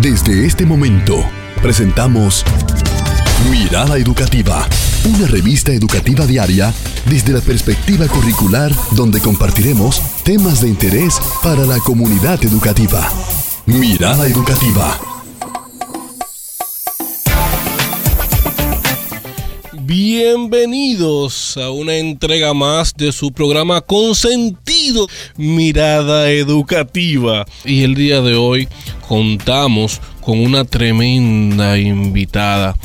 Desde este momento, presentamos Mirada Educativa, una revista educativa diaria desde la perspectiva curricular donde compartiremos temas de interés para la comunidad educativa. Mirada Educativa. Bienvenidos a una entrega más de su programa Consentido Mirada Educativa. Y el día de hoy contamos con una tremenda invitada.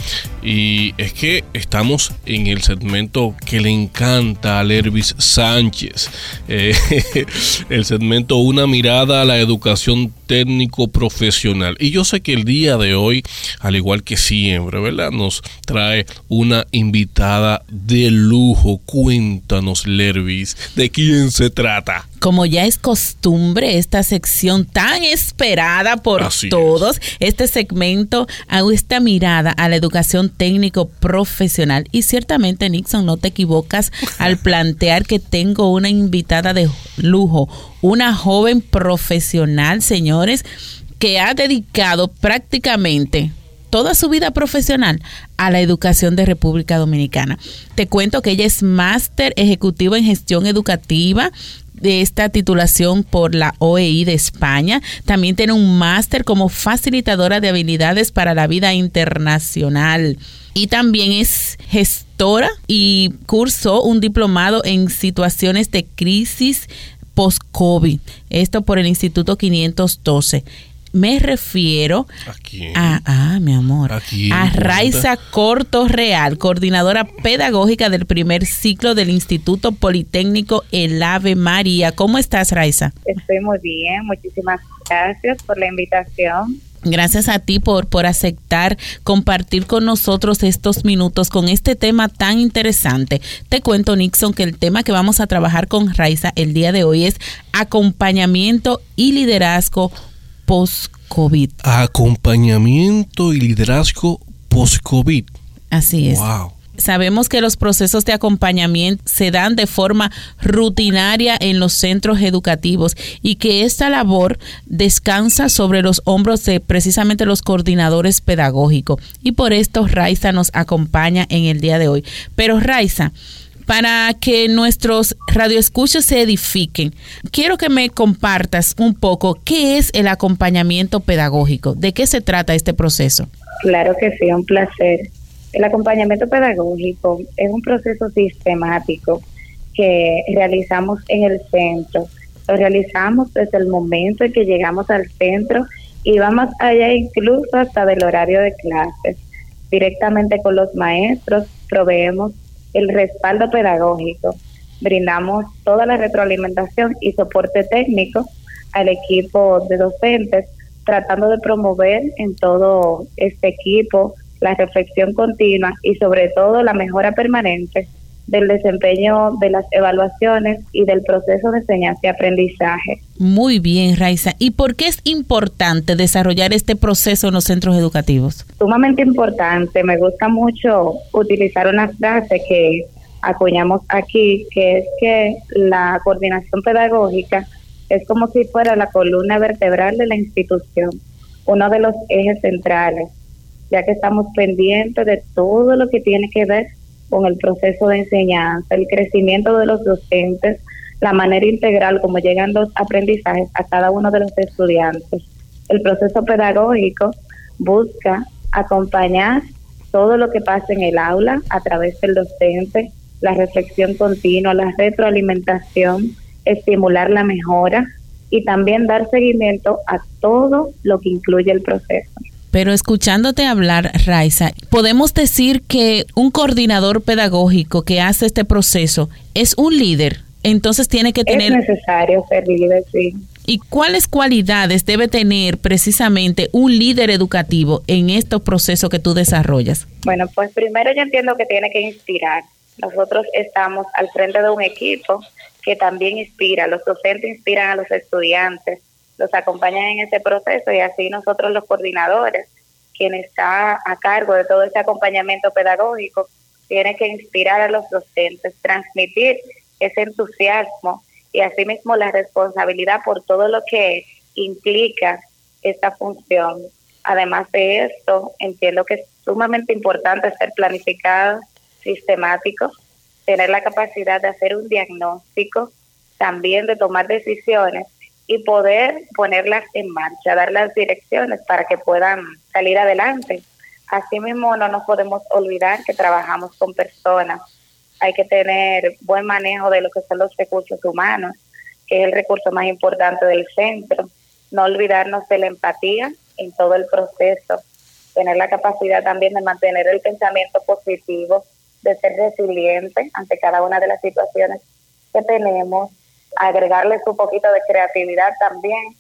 Y es que estamos en el segmento que le encanta a Lervis Sánchez. Eh, el segmento Una mirada a la educación técnico profesional. Y yo sé que el día de hoy, al igual que siempre, ¿verdad? Nos trae una invitada de lujo. Cuéntanos, Lervis, ¿de quién se trata? Como ya es costumbre, esta sección tan esperada por todos, este segmento, hago esta mirada a la educación técnico profesional. Y ciertamente, Nixon, no te equivocas al plantear que tengo una invitada de lujo, una joven profesional, señores, que ha dedicado prácticamente toda su vida profesional a la educación de República Dominicana. Te cuento que ella es máster ejecutivo en gestión educativa de esta titulación por la OEI de España. También tiene un máster como facilitadora de habilidades para la vida internacional. Y también es gestora y cursó un diplomado en situaciones de crisis post-COVID. Esto por el Instituto 512 me refiero ¿A, ah, mi amor, a, Raiza Corto Real, coordinadora pedagógica del primer ciclo del Instituto Politécnico El Ave María. ¿Cómo estás, Raiza? Estoy muy bien, muchísimas gracias por la invitación. Gracias a ti por, por aceptar compartir con nosotros estos minutos con este tema tan interesante. Te cuento, Nixon, que el tema que vamos a trabajar con Raiza el día de hoy es acompañamiento y liderazgo post-COVID. Acompañamiento y liderazgo post-COVID. Así es. Sabemos que los procesos de acompañamiento se dan de forma rutinaria en los centros educativos y que esta labor descansa sobre los hombros de precisamente los coordinadores pedagógicos. Y por esto Raiza nos acompaña en el día de hoy. Pero Raiza, para que nuestros radioescuchos se edifiquen, quiero que me compartas un poco qué es el acompañamiento pedagógico, de qué se trata este proceso. Claro que sí, un placer. El acompañamiento pedagógico es un proceso sistemático que realizamos en el centro. Lo realizamos desde el momento en que llegamos al centro y vamos allá incluso hasta del horario de clases. Directamente con los maestros proveemos el respaldo pedagógico. Brindamos toda la retroalimentación y soporte técnico al equipo de docentes, tratando de promover en todo este equipo la reflexión continua y sobre todo la mejora permanente del desempeño de las evaluaciones y del proceso de enseñanza y aprendizaje. Muy bien, Raiza. ¿Y por qué es importante desarrollar este proceso en los centros educativos? Sumamente importante. Me gusta mucho utilizar una frase que acuñamos aquí, que es que la coordinación pedagógica es como si fuera la columna vertebral de la institución, uno de los ejes centrales, ya que estamos pendientes de todo lo que tiene que ver con el proceso de enseñanza, el crecimiento de los docentes, la manera integral como llegan los aprendizajes a cada uno de los estudiantes. El proceso pedagógico busca acompañar todo lo que pasa en el aula a través del docente, la reflexión continua, la retroalimentación, estimular la mejora y también dar seguimiento a todo lo que incluye el proceso. Pero escuchándote hablar, Raiza, podemos decir que un coordinador pedagógico que hace este proceso es un líder. Entonces tiene que tener... Es necesario ser líder, sí. ¿Y cuáles cualidades debe tener precisamente un líder educativo en estos procesos que tú desarrollas? Bueno, pues primero yo entiendo que tiene que inspirar. Nosotros estamos al frente de un equipo que también inspira, los docentes inspiran a los estudiantes, los acompañan en ese proceso y así nosotros los coordinadores, quien está a cargo de todo ese acompañamiento pedagógico, tiene que inspirar a los docentes, transmitir ese entusiasmo y asimismo la responsabilidad por todo lo que implica esta función. Además de esto, entiendo que es sumamente importante ser planificado, sistemático, tener la capacidad de hacer un diagnóstico, también de tomar decisiones y poder ponerlas en marcha, dar las direcciones para que puedan salir adelante. Asimismo, no nos podemos olvidar que trabajamos con personas. Hay que tener buen manejo de lo que son los recursos humanos, que es el recurso más importante del centro. No olvidarnos de la empatía en todo el proceso. Tener la capacidad también de mantener el pensamiento positivo, de ser resiliente ante cada una de las situaciones que tenemos, agregarles un poquito de creatividad también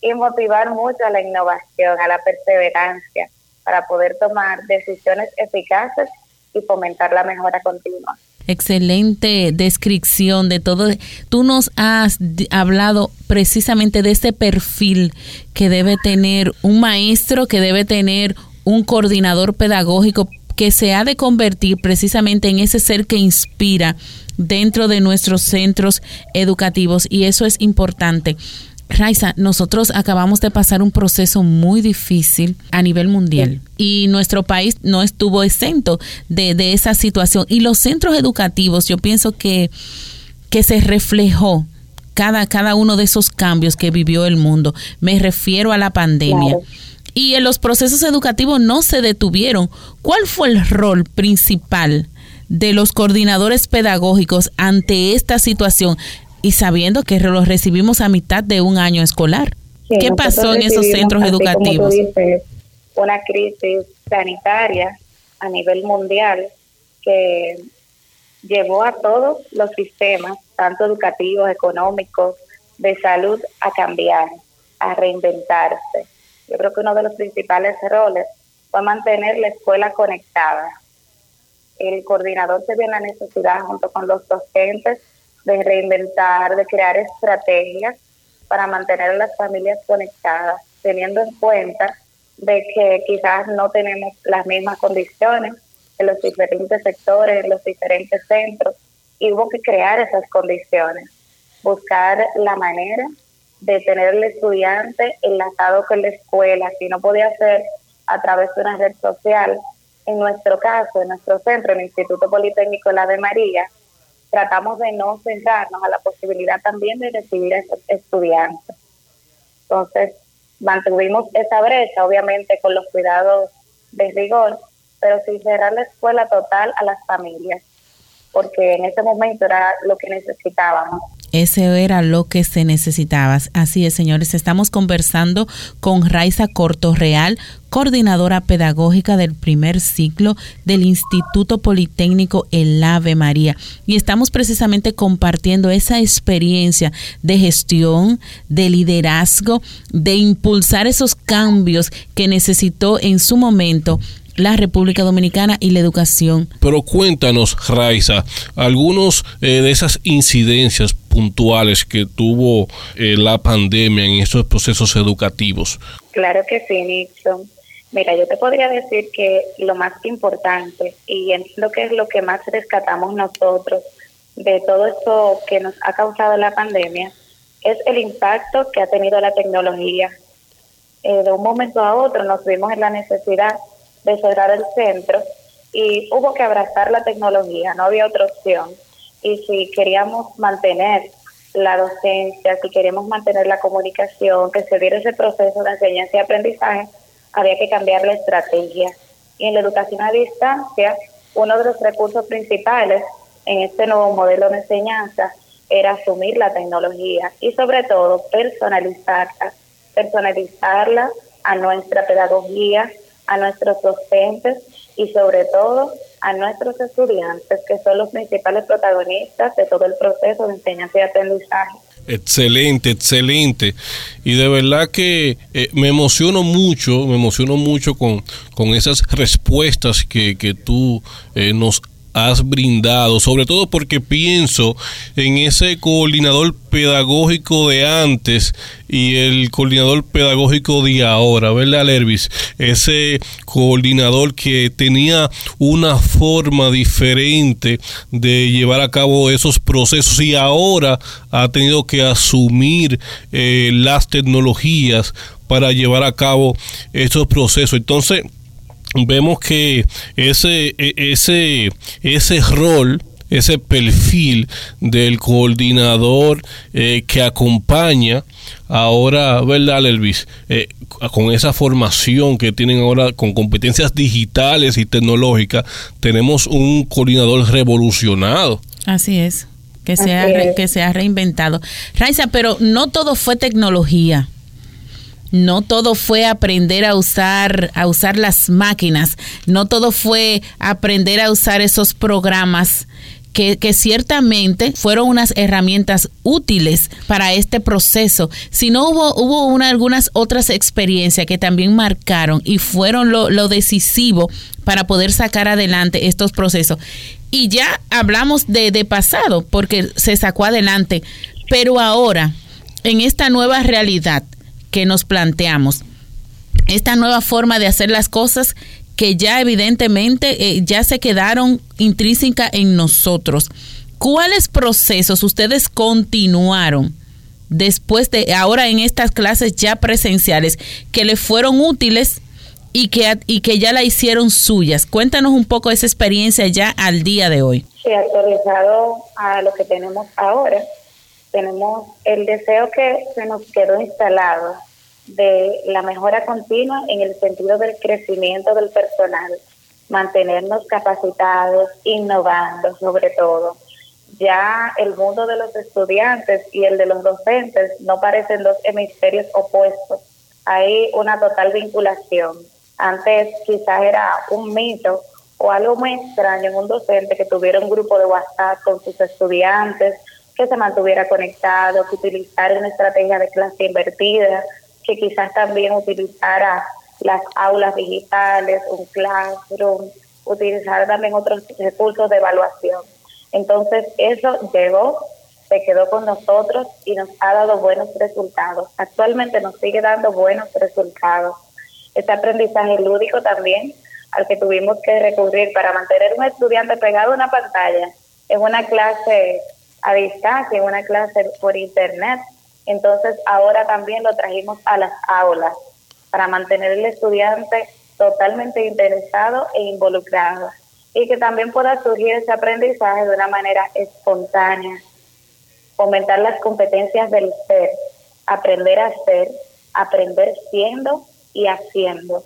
y motivar mucho a la innovación, a la perseverancia para poder tomar decisiones eficaces y fomentar la mejora continua. Excelente descripción de todo. Tú nos has hablado precisamente de ese perfil que debe tener un maestro, que debe tener un coordinador pedagógico que se ha de convertir precisamente en ese ser que inspira dentro de nuestros centros educativos y eso es importante. Raiza, nosotros acabamos de pasar un proceso muy difícil a nivel mundial y nuestro país no estuvo exento de, de, esa situación. Y los centros educativos, yo pienso que, que se reflejó cada, cada uno de esos cambios que vivió el mundo. Me refiero a la pandemia. Y en los procesos educativos no se detuvieron. ¿Cuál fue el rol principal de los coordinadores pedagógicos ante esta situación y sabiendo que los recibimos a mitad de un año escolar. ¿Qué pasó en esos centros educativos? una crisis sanitaria a nivel mundial que llevó a todos los sistemas, tanto educativos, económicos, de salud, a cambiar, a reinventarse. Yo creo que uno de los principales roles fue mantener la escuela conectada, el coordinador se vio en la necesidad junto con los docentes de reinventar, de crear estrategias para mantener a las familias conectadas, teniendo en cuenta de que quizás no tenemos las mismas condiciones en los diferentes sectores, en los diferentes centros, y hubo que crear esas condiciones, buscar la manera de tener al estudiante enlazado con la escuela, si no podía ser a través de una red social, en nuestro caso, en nuestro centro, el Instituto Politécnico La de María, tratamos de no cerrarnos a la posibilidad también de recibir a esos estudiantes. Entonces, mantuvimos esa brecha, obviamente con los cuidados de rigor, pero sin cerrar la escuela total a las familias, porque en ese momento era lo que necesitábamos. Ese era lo que se necesitaba. Así es, señores. Estamos conversando con Raiza Cortorreal, coordinadora pedagógica del primer ciclo del Instituto Politécnico El Ave María. Y estamos precisamente compartiendo esa experiencia de gestión, de liderazgo, de impulsar esos cambios que necesitó en su momento la República Dominicana y la educación. Pero cuéntanos, Raiza, algunos eh, de esas incidencias puntuales que tuvo eh, la pandemia en estos procesos educativos. Claro que sí, Nixon. Mira, yo te podría decir que lo más importante, y entiendo que es lo que más rescatamos nosotros de todo esto que nos ha causado la pandemia, es el impacto que ha tenido la tecnología. Eh, de un momento a otro nos vimos en la necesidad de cerrar el centro y hubo que abrazar la tecnología, no había otra opción. Y si queríamos mantener la docencia, si queríamos mantener la comunicación, que se diera ese proceso de enseñanza y aprendizaje, había que cambiar la estrategia. Y en la educación a distancia, uno de los recursos principales en este nuevo modelo de enseñanza era asumir la tecnología y sobre todo personalizarla, personalizarla a nuestra pedagogía, a nuestros docentes y sobre todo a nuestros estudiantes, que son los principales protagonistas de todo el proceso de enseñanza y aprendizaje. Excelente, excelente. Y de verdad que eh, me emociono mucho, me emociono mucho con, con esas respuestas que, que tú eh, nos has brindado, sobre todo porque pienso en ese coordinador pedagógico de antes y el coordinador pedagógico de ahora, ¿verdad, Lervis? Ese coordinador que tenía una forma diferente de llevar a cabo esos procesos y ahora ha tenido que asumir eh, las tecnologías para llevar a cabo esos procesos. Entonces, vemos que ese, e, ese, ese rol, ese perfil del coordinador eh, que acompaña ahora, ¿verdad, Elvis? Eh, con esa formación que tienen ahora con competencias digitales y tecnológicas, tenemos un coordinador revolucionado. Así es, que se, ha, que se ha reinventado. Raiza, pero no todo fue tecnología no todo fue aprender a usar a usar las máquinas, no todo fue aprender a usar esos programas que, que, ciertamente fueron unas herramientas útiles para este proceso, sino hubo, hubo una, algunas otras experiencias que también marcaron y fueron lo, lo decisivo para poder sacar adelante estos procesos. Y ya hablamos de, de pasado, porque se sacó adelante, pero ahora, en esta nueva realidad, que nos planteamos. Esta nueva forma de hacer las cosas que ya evidentemente eh, ya se quedaron intrínsecas en nosotros. ¿Cuáles procesos ustedes continuaron después de ahora en estas clases ya presenciales que le fueron útiles y que, y que ya la hicieron suyas? Cuéntanos un poco esa experiencia ya al día de hoy. Sí, actualizado a lo que tenemos ahora, tenemos el deseo que se nos quedó instalado de la mejora continua en el sentido del crecimiento del personal, mantenernos capacitados, innovando sobre todo. Ya el mundo de los estudiantes y el de los docentes no parecen dos hemisferios opuestos. Hay una total vinculación. Antes quizás era un mito o algo muy extraño en un docente que tuviera un grupo de WhatsApp con sus estudiantes, que se mantuviera conectado, que utilizara una estrategia de clase invertida, que quizás también utilizara las aulas digitales, un classroom, utilizar también otros recursos de evaluación. Entonces, eso llegó, se quedó con nosotros y nos ha dado buenos resultados. Actualmente nos sigue dando buenos resultados. Este aprendizaje lúdico también, al que tuvimos que recurrir para mantener un estudiante pegado a una pantalla en una clase a distancia, en una clase por internet, entonces ahora también lo trajimos a las aulas para mantener el estudiante totalmente interesado e involucrado y que también pueda surgir ese aprendizaje de una manera espontánea, fomentar las competencias del ser, aprender a ser, aprender siendo y haciendo.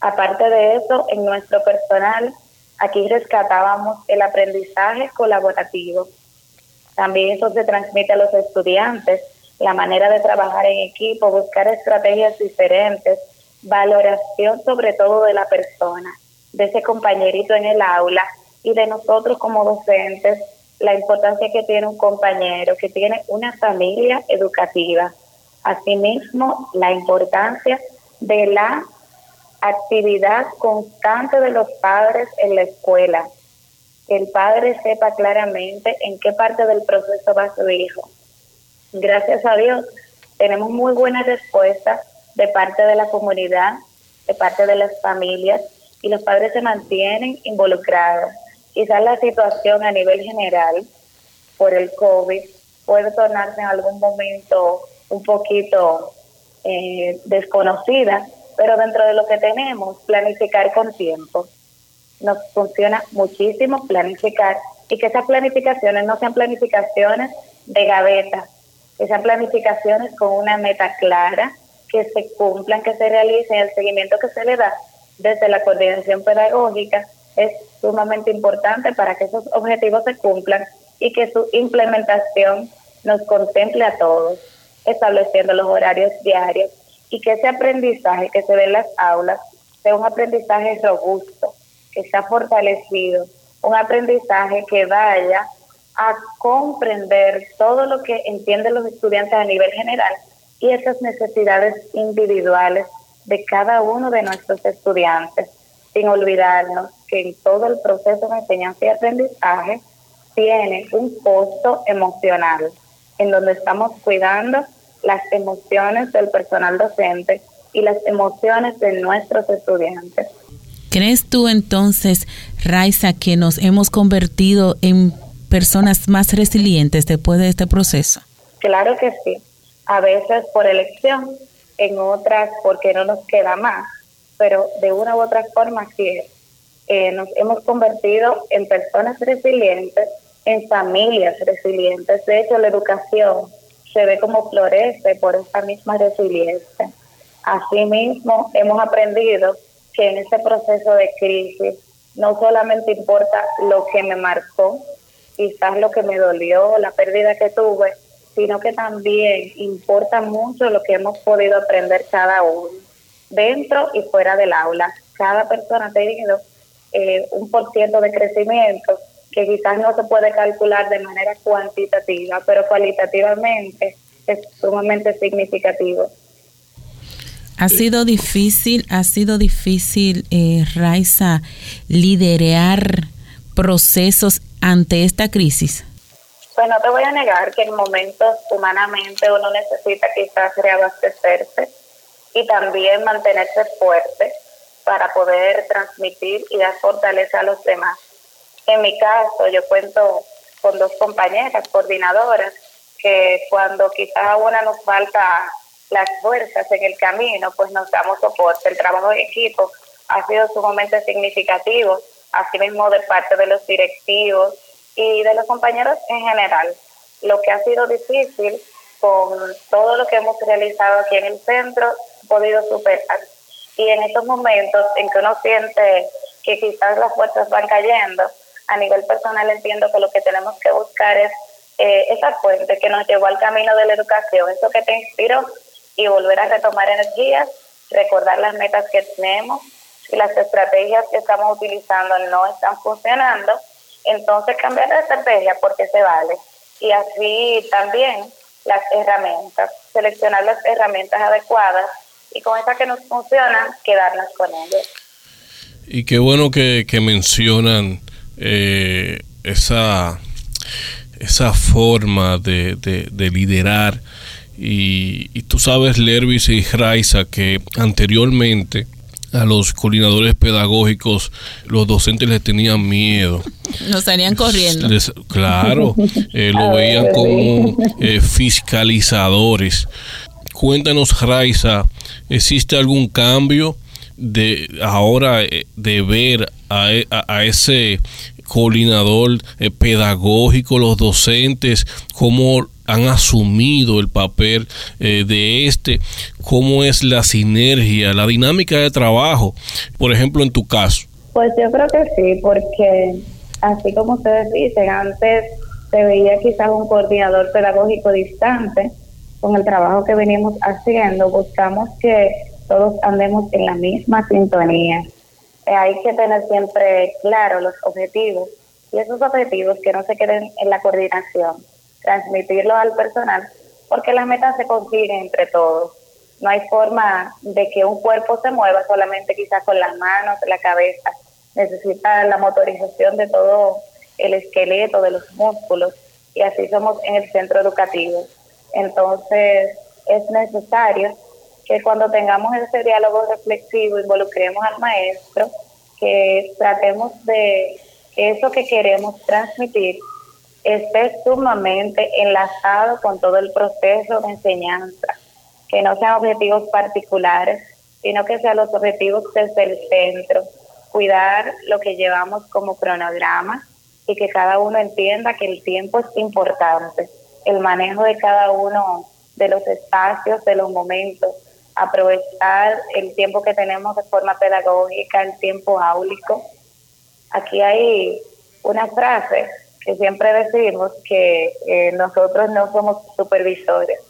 Aparte de eso, en nuestro personal, aquí rescatábamos el aprendizaje colaborativo. También eso se transmite a los estudiantes la manera de trabajar en equipo, buscar estrategias diferentes, valoración sobre todo de la persona, de ese compañerito en el aula y de nosotros como docentes, la importancia que tiene un compañero, que tiene una familia educativa. Asimismo, la importancia de la actividad constante de los padres en la escuela. Que el padre sepa claramente en qué parte del proceso va su hijo gracias a Dios, tenemos muy buenas respuestas de parte de la comunidad, de parte de las familias, y los padres se mantienen involucrados. Quizás la situación a nivel general por el COVID puede tornarse en algún momento un poquito eh, desconocida, pero dentro de lo que tenemos, planificar con tiempo. Nos funciona muchísimo planificar y que esas planificaciones no sean planificaciones de gaveta, esas planificaciones con una meta clara, que se cumplan, que se realicen, el seguimiento que se le da desde la coordinación pedagógica es sumamente importante para que esos objetivos se cumplan y que su implementación nos contemple a todos, estableciendo los horarios diarios y que ese aprendizaje que se ve en las aulas sea un aprendizaje robusto, sea fortalecido, un aprendizaje que vaya a comprender todo lo que entienden los estudiantes a nivel general y esas necesidades individuales de cada uno de nuestros estudiantes. sin olvidarnos que en todo el proceso de enseñanza y aprendizaje tiene un costo emocional, en donde estamos cuidando las emociones del personal docente y las emociones de nuestros estudiantes. ¿Crees tú entonces, Raiza, que nos hemos convertido en personas más resilientes después de este proceso? Claro que sí. A veces por elección, en otras porque no nos queda más, pero de una u otra forma sí eh, nos hemos convertido en personas resilientes, en familias resilientes. De hecho, la educación se ve como florece por esa misma resiliencia. Asimismo, hemos aprendido que en este proceso de crisis no solamente importa lo que me marcó, quizás lo que me dolió, la pérdida que tuve, sino que también importa mucho lo que hemos podido aprender cada uno, dentro y fuera del aula. Cada persona ha tenido eh, un por ciento de crecimiento que quizás no se puede calcular de manera cuantitativa, pero cualitativamente es sumamente significativo. Ha sido difícil, ha sido difícil, eh, Raiza, liderar procesos ante esta crisis. Pues no te voy a negar que en momentos humanamente uno necesita quizás reabastecerse y también mantenerse fuerte para poder transmitir y dar fortaleza a los demás. En mi caso, yo cuento con dos compañeras coordinadoras que cuando quizás a una nos falta las fuerzas en el camino, pues nos damos soporte. El trabajo de equipo ha sido sumamente significativo, así mismo de parte de los directivos y de los compañeros en general. Lo que ha sido difícil con todo lo que hemos realizado aquí en el centro, podido superar. Y en estos momentos en que uno siente que quizás las fuerzas van cayendo, a nivel personal entiendo que lo que tenemos que buscar es eh, esa fuente que nos llevó al camino de la educación, eso que te inspiró y volver a retomar energías, recordar las metas que tenemos, y las estrategias que estamos utilizando no están funcionando, entonces cambiar de estrategia porque se vale. Y así también las herramientas, seleccionar las herramientas adecuadas y con esas que nos funcionan, quedarnos con ellas. Y qué bueno que, mencionan eh, esa, esa forma de liderar y, tú sabes, Lervis y Raiza, que anteriormente a los coordinadores pedagógicos los docentes les tenían miedo. Nos salían corriendo. claro, eh, lo veían como eh, fiscalizadores. Cuéntanos, Raiza, ¿existe algún cambio de ahora eh, de ver a, a ese coordinador pedagógico, los docentes, cómo han asumido el papel eh, de este, cómo es la sinergia, la dinámica de trabajo, por ejemplo, en tu caso. Pues yo creo que sí, porque así como ustedes dicen, antes se veía quizás un coordinador pedagógico distante con el trabajo que venimos haciendo, buscamos que todos andemos en la misma sintonía. Eh, hay que tener siempre claro los objetivos y esos objetivos que no se queden en la coordinación, transmitirlo al personal, porque las metas se consiguen entre todos. No hay forma de que un cuerpo se mueva solamente quizás con las manos, la cabeza. Necesita la motorización de todo el esqueleto, de los músculos, y así somos en el centro educativo. Entonces, es necesario que cuando tengamos ese diálogo reflexivo involucremos al maestro, que tratemos de eso que queremos transmitir esté sumamente enlazado con todo el proceso de enseñanza, que no sean objetivos particulares, sino que sean los objetivos desde el centro, cuidar lo que llevamos como cronograma y que cada uno entienda que el tiempo es importante, el manejo de cada uno de los espacios, de los momentos, aprovechar el tiempo que tenemos de forma pedagógica, el tiempo áulico. Aquí hay una frase que siempre decimos que eh, nosotros no somos supervisores,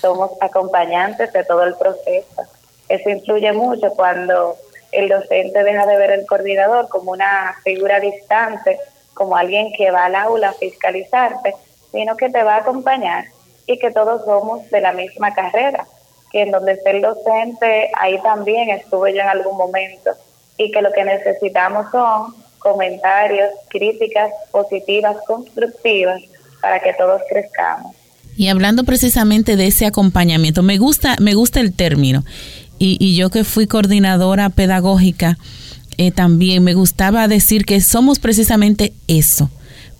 somos acompañantes de todo el proceso. Eso influye mucho cuando el docente deja de ver al coordinador como una figura distante, como alguien que va al aula a fiscalizarte, sino que te va a acompañar y que todos somos de la misma carrera, que en donde esté el docente, ahí también estuve yo en algún momento, y que lo que necesitamos son comentarios, críticas positivas, constructivas, para que todos crezcamos. Y hablando precisamente de ese acompañamiento, me gusta, me gusta el término. Y, yo que fui coordinadora pedagógica, eh, también me gustaba decir que somos precisamente eso,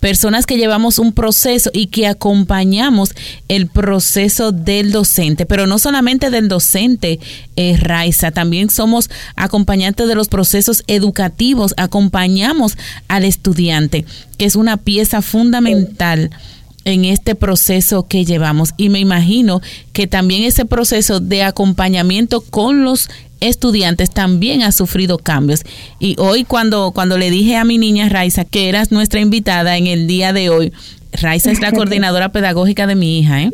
personas que llevamos un proceso y que acompañamos el proceso del docente, pero no solamente del docente, eh, Raiza, también somos acompañantes de los procesos educativos, acompañamos al estudiante, que es una pieza fundamental en este proceso que llevamos. Y me imagino que también ese proceso de acompañamiento con los estudiantes también ha sufrido cambios. Y hoy cuando, cuando le dije a mi niña Raiza que eras nuestra invitada en el día de hoy, Raiza es la coordinadora pedagógica de mi hija, ¿eh?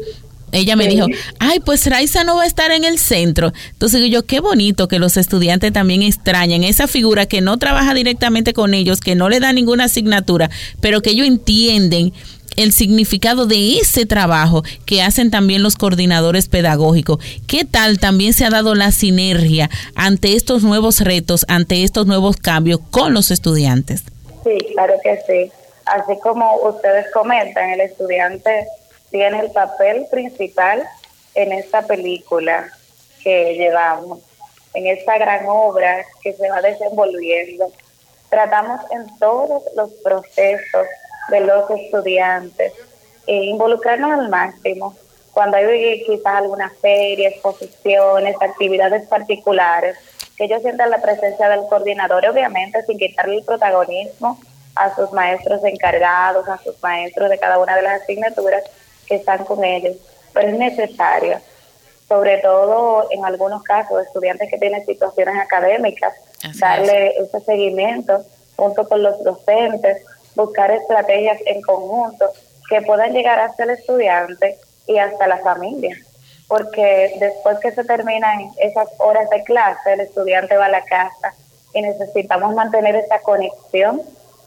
Ella me dijo, ay, pues Raiza no va a estar en el centro. Entonces yo, qué bonito que los estudiantes también extrañen esa figura que no trabaja directamente con ellos, que no le da ninguna asignatura, pero que ellos entienden el significado de ese trabajo que hacen también los coordinadores pedagógicos. ¿Qué tal también se ha dado la sinergia ante estos nuevos retos, ante estos nuevos cambios con los estudiantes? Sí, claro que sí. Así como ustedes comentan, el estudiante tiene el papel principal en esta película que llevamos, en esta gran obra que se va desenvolviendo. Tratamos en todos los procesos de los estudiantes e involucrarnos al máximo. Cuando hay quizás alguna feria, exposiciones, actividades particulares, que ellos sientan la presencia del coordinador, obviamente sin quitarle el protagonismo a sus maestros encargados, a sus maestros de cada una de las asignaturas que están con ellos, pero es necesario, sobre todo en algunos casos, estudiantes que tienen situaciones académicas, darle ese seguimiento junto con los docentes buscar estrategias en conjunto que puedan llegar hasta el estudiante y hasta la familia. Porque después que se terminan esas horas de clase, el estudiante va a la casa y necesitamos mantener esa conexión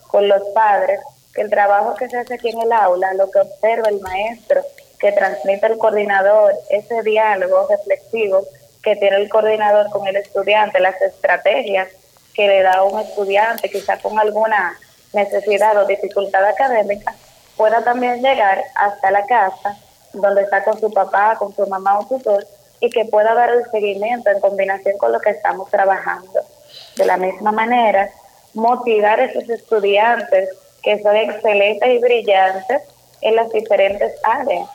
con los padres, que el trabajo que se hace aquí en el aula, lo que observa el maestro, que transmite el coordinador, ese diálogo reflexivo que tiene el coordinador con el estudiante, las estrategias que le da a un estudiante, quizá con alguna necesidad o dificultad académica, pueda también llegar hasta la casa donde está con su papá, con su mamá o tutor y que pueda dar el seguimiento en combinación con lo que estamos trabajando. De la misma manera, motivar a esos estudiantes que son excelentes y brillantes en las diferentes áreas.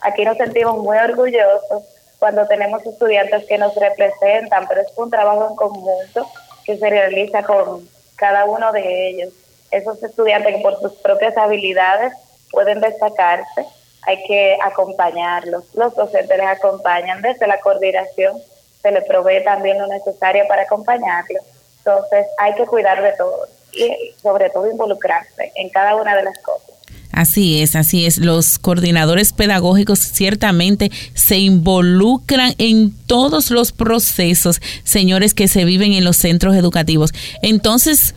Aquí nos sentimos muy orgullosos cuando tenemos estudiantes que nos representan, pero es un trabajo en conjunto que se realiza con cada uno de ellos esos estudiantes que por sus propias habilidades pueden destacarse, hay que acompañarlos. Los docentes les acompañan desde la coordinación, se les provee también lo necesario para acompañarlos. Entonces hay que cuidar de todo y sobre todo involucrarse en cada una de las cosas. Así es, así es. Los coordinadores pedagógicos ciertamente se involucran en todos los procesos, señores, que se viven en los centros educativos. Entonces,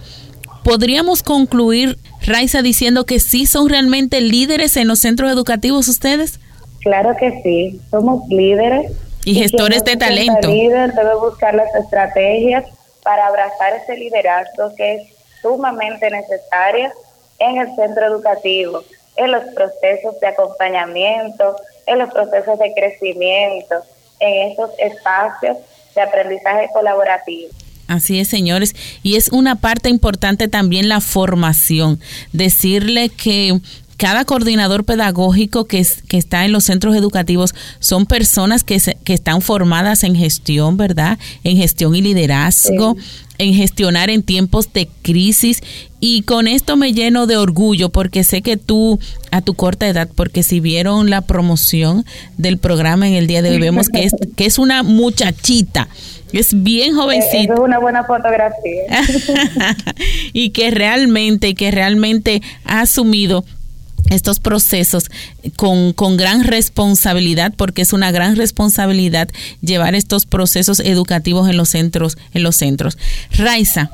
¿podríamos concluir, Raiza, diciendo que sí son realmente líderes en los centros educativos ustedes? Claro que sí, somos líderes. Y, gestores de talento. Líder debe buscar las estrategias para abrazar ese liderazgo que es sumamente necesario en el centro educativo, en los procesos de acompañamiento, en los procesos de crecimiento, en esos espacios de aprendizaje colaborativo. Así es, señores. Y es una parte importante también la formación. Decirle que cada coordinador pedagógico que, que está en los centros educativos son personas que, que están formadas en gestión, ¿verdad? En gestión y liderazgo, en gestionar en tiempos de crisis. Y con esto me lleno de orgullo porque sé que tú, a tu corta edad, porque si vieron la promoción del programa en el día de hoy, vemos que es, que es una muchachita es bien jovencito. Es una buena fotografía. y que realmente, que realmente ha asumido estos procesos con, con, gran responsabilidad, porque es una gran responsabilidad llevar estos procesos educativos en los centros, en los centros. Raiza,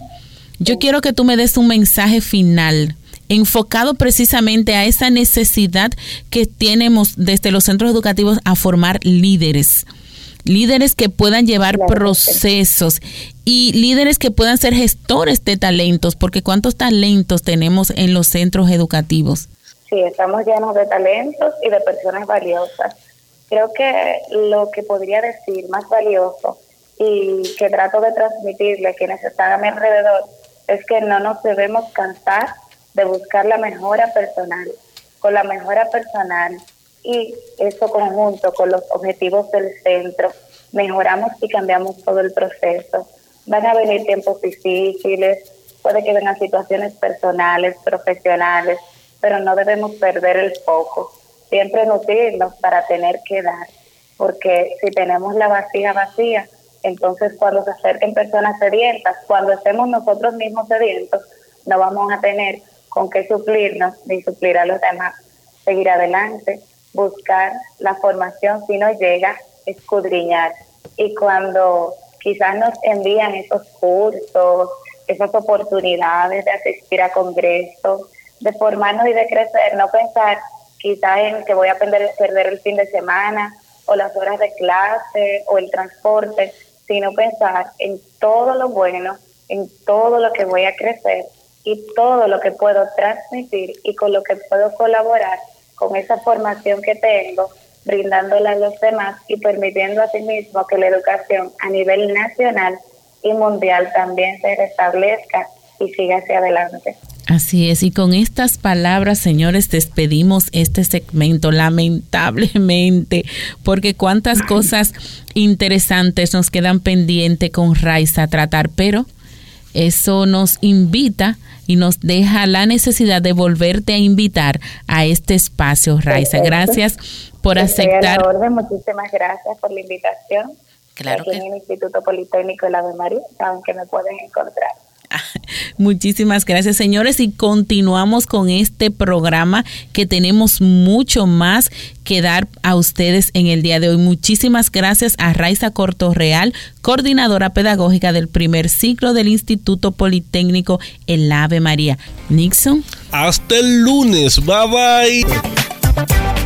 yo quiero que tú me des un mensaje final enfocado precisamente a esa necesidad que tenemos desde los centros educativos a formar líderes líderes que puedan llevar procesos y líderes que puedan ser gestores de talentos, porque cuántos talentos tenemos en los centros educativos. Sí, estamos llenos de talentos y de personas valiosas. Creo que lo que podría decir más valioso y que trato de transmitirle a quienes están a mi alrededor es que no nos debemos cansar de buscar la mejora personal. Con la mejora personal y eso conjunto con los objetivos del centro, mejoramos y cambiamos todo el proceso. Van a venir tiempos difíciles, puede que vengan situaciones personales, profesionales, pero no debemos perder el foco. Siempre nutrirnos para tener que dar, porque si tenemos la vasija vacía, entonces cuando se acerquen personas sedientas, cuando estemos nosotros mismos sedientos, no vamos a tener con qué suplirnos ni suplir a los demás. Seguir adelante, buscar la formación si no llega, escudriñar. Y cuando quizás nos envían esos cursos, esas oportunidades de asistir a congresos, de formarnos y de crecer, no pensar quizás en que voy a perder, perder el fin de semana o las horas de clase o el transporte, sino pensar en todo lo bueno, en todo lo que voy a crecer y todo lo que puedo transmitir y con lo que puedo colaborar con esa formación que tengo, brindándola a los demás y permitiendo a sí mismo que la educación a nivel nacional y mundial también se restablezca y siga hacia adelante. Así es, y con estas palabras, señores, despedimos este segmento, lamentablemente, porque cuántas cosas interesantes nos quedan pendientes con Raiza a tratar, pero eso nos invita y nos deja la necesidad de volverte a invitar a este espacio, Raiza. Gracias por aceptar. Muchísimas gracias por la invitación. Claro Aquí en el Instituto Politécnico de la María, saben que me pueden encontrar. Muchísimas gracias, señores, y continuamos con este programa que tenemos mucho más que dar a ustedes en el día de hoy. Muchísimas gracias a Raiza Cortorreal, coordinadora pedagógica del primer ciclo del Instituto Politécnico El Ave María. Nixon. Hasta el lunes. Bye bye.